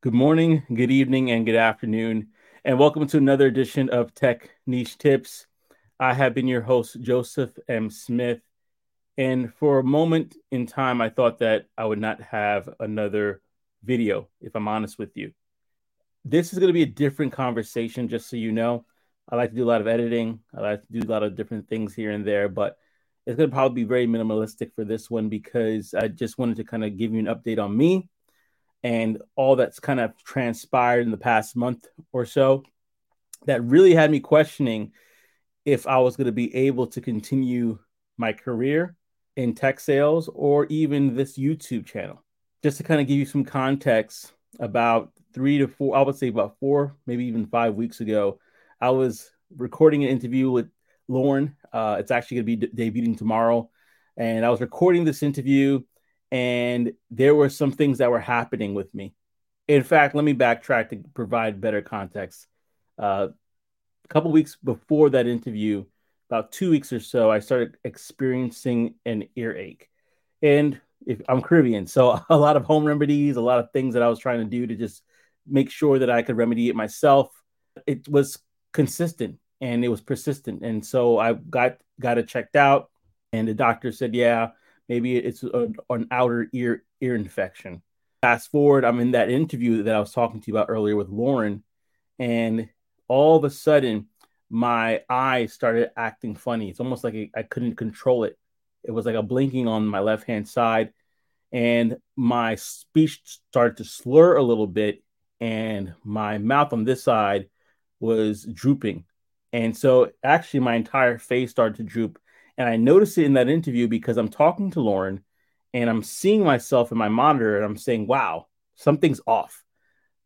Good morning, good evening, and good afternoon, and welcome to another edition of Tech Niche Tips. I have been your host, Joseph M. Smith. And for a moment in time, I thought that I would not have another video, if I'm honest with you. This is going to be a different conversation, just so you know. I like to do a lot of editing, I like to do a lot of different things here and there, but it's going to probably be very minimalistic for this one because I just wanted to kind of give you an update on me and all that's kind of transpired in the past month or so that really had me questioning if I was going to be able to continue my career in tech sales or even this YouTube channel. Just to kind of give you some context, about three to four, I would say about four, maybe even five weeks ago, I was recording an interview with Lauren. Uh, it's actually going to be debuting tomorrow. And I was recording this interview and there were some things that were happening with me. In fact, let me backtrack to provide better context. Uh, a couple weeks before that interview, about two weeks or so, I started experiencing an earache. And if I'm Caribbean, so a lot of home remedies, a lot of things that I was trying to do to just make sure that I could remedy it myself. It was consistent and it was persistent. And so I got got it checked out, and the doctor said, "Yeah, maybe it's a, mm. an outer ear ear infection. Fast forward, I'm in that interview that I was talking to you about earlier with Lauren, and all of a sudden, my eyes started acting funny. It's almost like I couldn't control it. It was like a blinking on my left hand side, and my speech started to slur a little bit, and my mouth on this side was drooping. And so, actually, my entire face started to droop and I noticed it in that interview because I'm talking to Lauren and I'm seeing myself in my monitor and I'm saying, wow, something's off.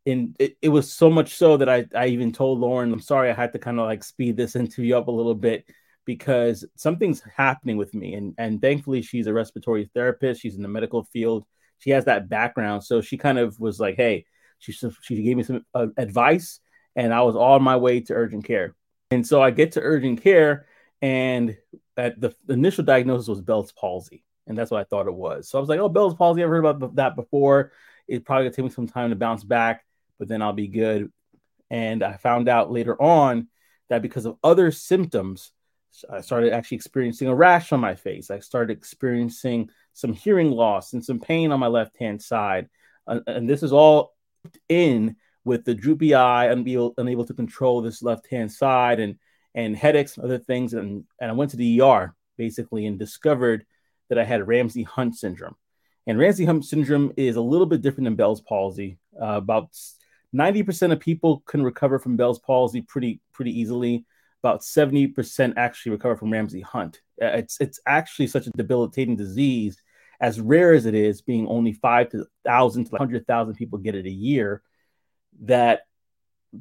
And it, it was so much so that I, I even told Lauren, I'm sorry, I had to kind of like speed this interview up a little bit because something's happening with me. And, and thankfully, she's a respiratory therapist, she's in the medical field, she has that background. So she kind of was like, hey, she, she gave me some uh, advice and I was on my way to urgent care. And so I get to urgent care and at the, the initial diagnosis was Bell's palsy, and that's what I thought it was. So I was like, "Oh, Bell's palsy. I've heard about that before. It probably gonna take me some time to bounce back, but then I'll be good." And I found out later on that because of other symptoms, I started actually experiencing a rash on my face. I started experiencing some hearing loss and some pain on my left hand side, uh, and this is all in with the droopy eye, unable, unable to control this left hand side, and and headaches and other things. And, and I went to the ER basically and discovered that I had Ramsay Hunt syndrome. And Ramsay Hunt syndrome is a little bit different than Bell's palsy. Uh, about 90% of people can recover from Bell's palsy pretty pretty easily. About 70% actually recover from Ramsay Hunt. Uh, it's it's actually such a debilitating disease, as rare as it is, being only five to thousand to 100,000 people get it a year, that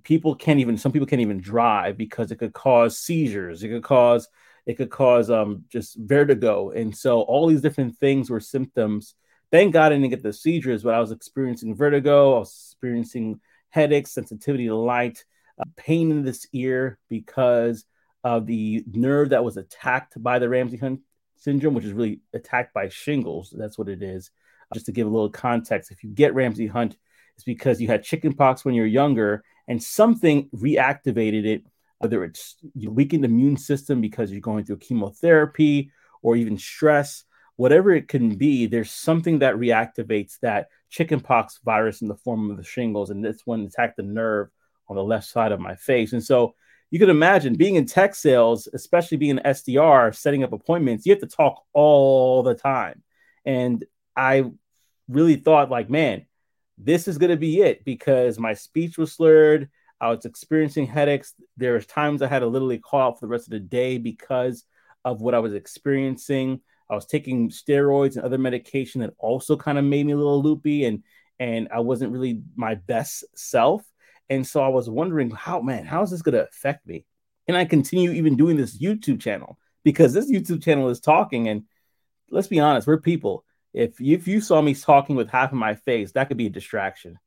people can't even some people can't even drive because it could cause seizures. It could cause it could cause um just vertigo. And so all these different things were symptoms. Thank god i didn't get the seizures but i was experiencing vertigo. I was experiencing headaches sensitivity to light uh, pain in this ear because of the nerve that was attacked by the ramsay hunt syndrome which is really attacked by shingles. That's what it is. Just to give a little context if you get ramsay hunt it's because you had chickenpox when you're younger and something reactivated it, whether it's you weakened immune system because you're going through chemotherapy or even stress, whatever it can be, there's something that reactivates that chickenpox virus in the form of the shingles, and this one attacked the nerve on the left side of my face. And so you can imagine being in tech sales, especially being an SDR, setting up appointments, you have to talk all the time. And I really thought, like, man, this is going to be it because my speech was slurred. I was experiencing headaches. There was times I had to literally call out for the rest of the day because of what I was experiencing. I was taking steroids and other medication that also kind of made me a little loopy and and I wasn't really my best self. And so I was wondering how man, how is this going to affect me? Can I continue even doing this YouTube channel? Because this YouTube channel is talking and let's be honest, we're people if you, if you saw me talking with half of my face, that could be a distraction.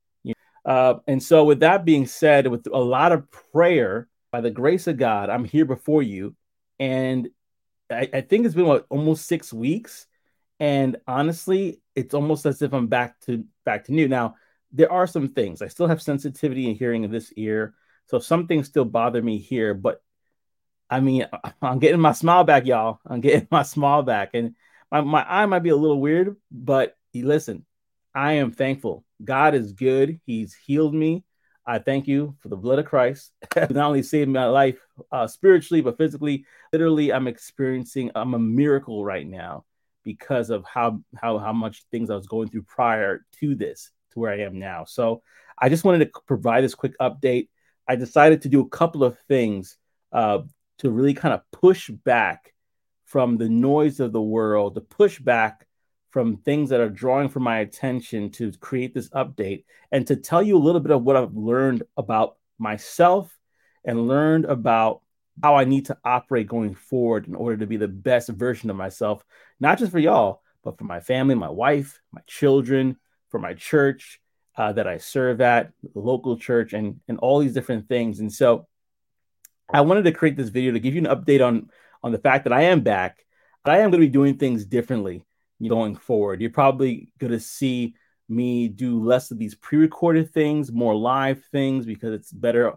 Uh, and so, with that being said, with a lot of prayer, by the grace of God, I'm here before you, and I, I think it's been what almost six weeks, and honestly, it's almost as if I'm back to back to new. Now, there are some things. I still have sensitivity and hearing in this ear. So some things still bother me here, but I mean, I'm getting my smile back, y'all. I'm getting my smile back. And my, my eye might be a little weird, but he listen, I am thankful. God is good. He's healed me. I thank you for the blood of Christ. Not only saved my life uh, spiritually, but physically. Literally, I'm experiencing I'm a miracle right now because of how how how much things I was going through prior to this to where I am now. So I just wanted to provide this quick update. I decided to do a couple of things uh, to really kind of push back from the noise of the world, to push back from things that are drawing for my attention to create this update and to tell you a little bit of what I've learned about myself and learned about how I need to operate going forward in order to be the best version of myself, not just for y'all, but for my family, my wife, my children, for my church uh, that I serve at, the local church, and and all these different things. And so, I wanted to create this video to give you an update on on the fact that I am back, but I am going to be doing things differently going forward. You're probably going to see me do less of these pre-recorded things, more live things because it's better,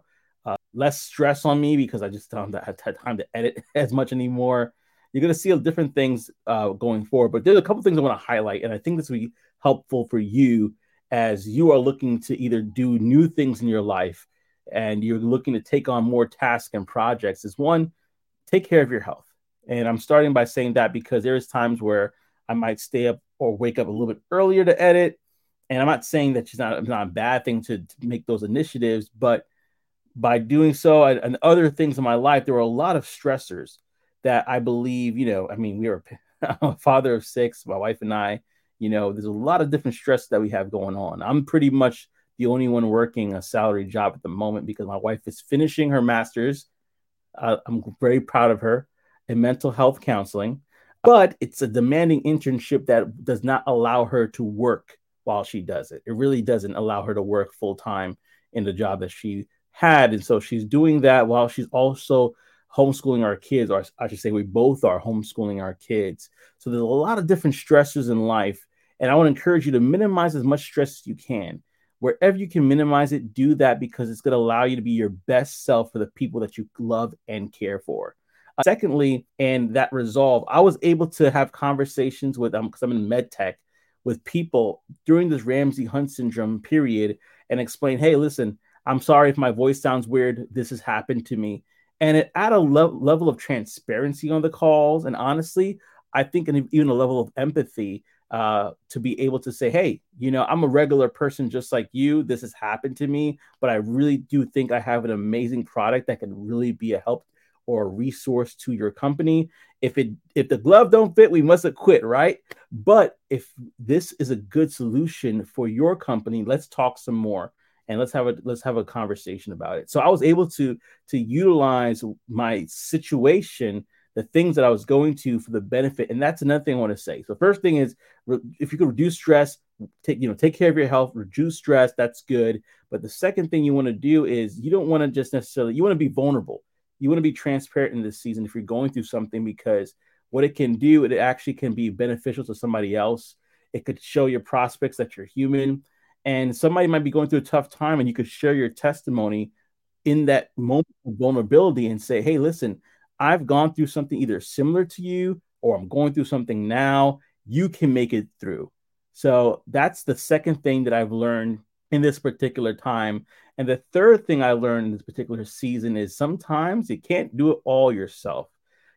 uh, less stress on me because I just don't have time to edit as much anymore. You're going to see different things uh, going forward, but there's a couple things I want to highlight, and I think this will be helpful for you as you are looking to either do new things in your life and you're looking to take on more tasks and projects. Is one, take care of your health, and I'm starting by saying that because there's times where I might stay up or wake up a little bit earlier to edit. And I'm not saying that it's not, it's not a bad thing to, to make those initiatives, but by doing so and, and, other things in my life, there were a lot of stressors that I believe, you know, I mean, we are a father of six, my wife and I, you know, there's a lot of different stress that we have going on. I'm pretty much the only one working a salary job at the moment because my wife is finishing her master's. Uh, I'm very proud of her in mental health counseling but it's a demanding internship that does not allow her to work while she does it. It really doesn't allow her to work full time in the job that she had. And so she's doing that while she's also homeschooling our kids, or I should say, we both are homeschooling our kids. So there's a lot of different stressors in life. And I want to encourage you to minimize as much stress as you can. Wherever you can minimize it, do that because it's going to allow you to be your best self for the people that you love and care for. Secondly, and that resolve, I was able to have conversations with um because I'm in med tech with people during this Ramsay Hunt syndrome period and explain, hey, listen, I'm sorry if my voice sounds weird. This has happened to me. And it add a le- level of transparency on the calls. And honestly, I think an, even a level of empathy uh, to be able to say, hey, you know, I'm a regular person just like you. This has happened to me, but I really do think I have an amazing product that can really be a help or a resource to your company. If it if the glove don't fit, we must have quit, right? But if this is a good solution for your company, let's talk some more and let's have a let's have a conversation about it. So I was able to to utilize my situation, the things that I was going to for the benefit, and that's another thing I want to say. So first thing is, if you could reduce stress, take you know take care of your health, reduce stress. That's good. But the second thing you want to do is you don't want to just necessarily you want to be vulnerable you want to be transparent in this season if you're going through something because what it can do, it actually can be beneficial to somebody else. It could show your prospects that you're human. And somebody might be going through a tough time, and you could share your testimony in that moment of vulnerability and say, Hey, listen, I've gone through something either similar to you, or I'm going through something now. You can make it through. So that's the second thing that I've learned in this particular time. And the third thing I learned in this particular season is sometimes you can't do it all yourself.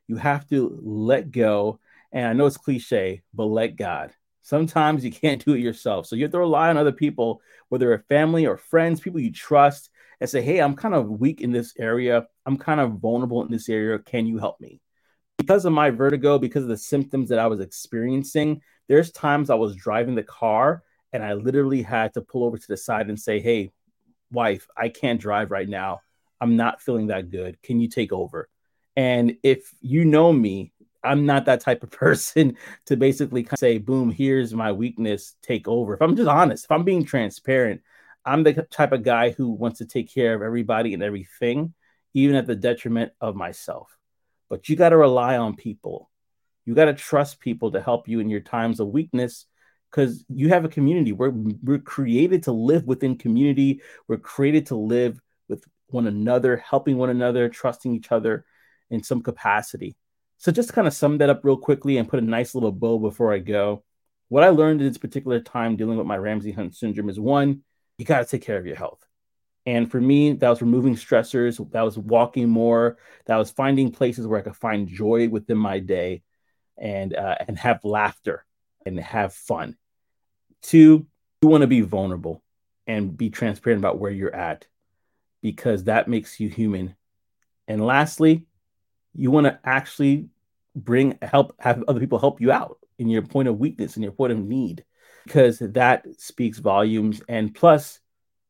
You have to let go. And I know it's cliche, but let God. Sometimes you can't do it yourself. So you have to rely on other people, whether it's family or friends, people you trust, and say, Hey, I'm kind of weak in this area. I'm kind of vulnerable in this area. Can you help me? Because of my vertigo, because of the symptoms that I was experiencing, there's times I was driving the car and I literally had to pull over to the side and say, "Hey, wife, I can't drive right now. I'm not feeling that good. Can you take over?" And if you know me, I'm not that type of person to basically say, "Boom, here's my weakness, take over." If I'm just honest, if I'm being transparent, I'm the type of guy who wants to take care of everybody and everything, even at the detriment of myself. But you got to rely on people. You got to trust people to help you in your times of weakness because you have a community. We're we're created to live within community. We're created to live with one another, helping one another, trusting each other in some capacity. So just to kind of sum that up real quickly and put a nice little bow before I go. What I learned in this particular time dealing with my Ramsay Hunt syndrome is one, you got to take care of your health. And for me, that was removing stressors, that was walking more, that was finding places where I could find joy within my day and uh, and have laughter and have fun. Two, you want to be vulnerable and be transparent about where you're at because that makes you human. And lastly, you want to actually bring help, have other people help you out in your point of weakness and your point of need because that speaks volumes. And plus,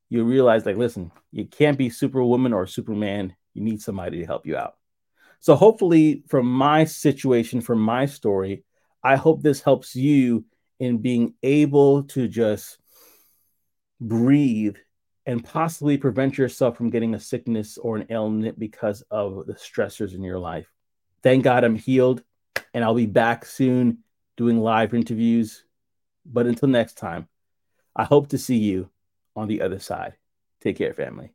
you realize, like, listen, you can't be Superwoman or Superman. You need somebody to help you out. So, hopefully, from my situation, from my story, I hope this helps you in being able to just breathe and possibly prevent yourself from getting a sickness or an ailment because of the stressors in your life. Thank God I'm healed and I'll be back soon doing live interviews. But until next time, I hope to see you on the other side. Take care, family.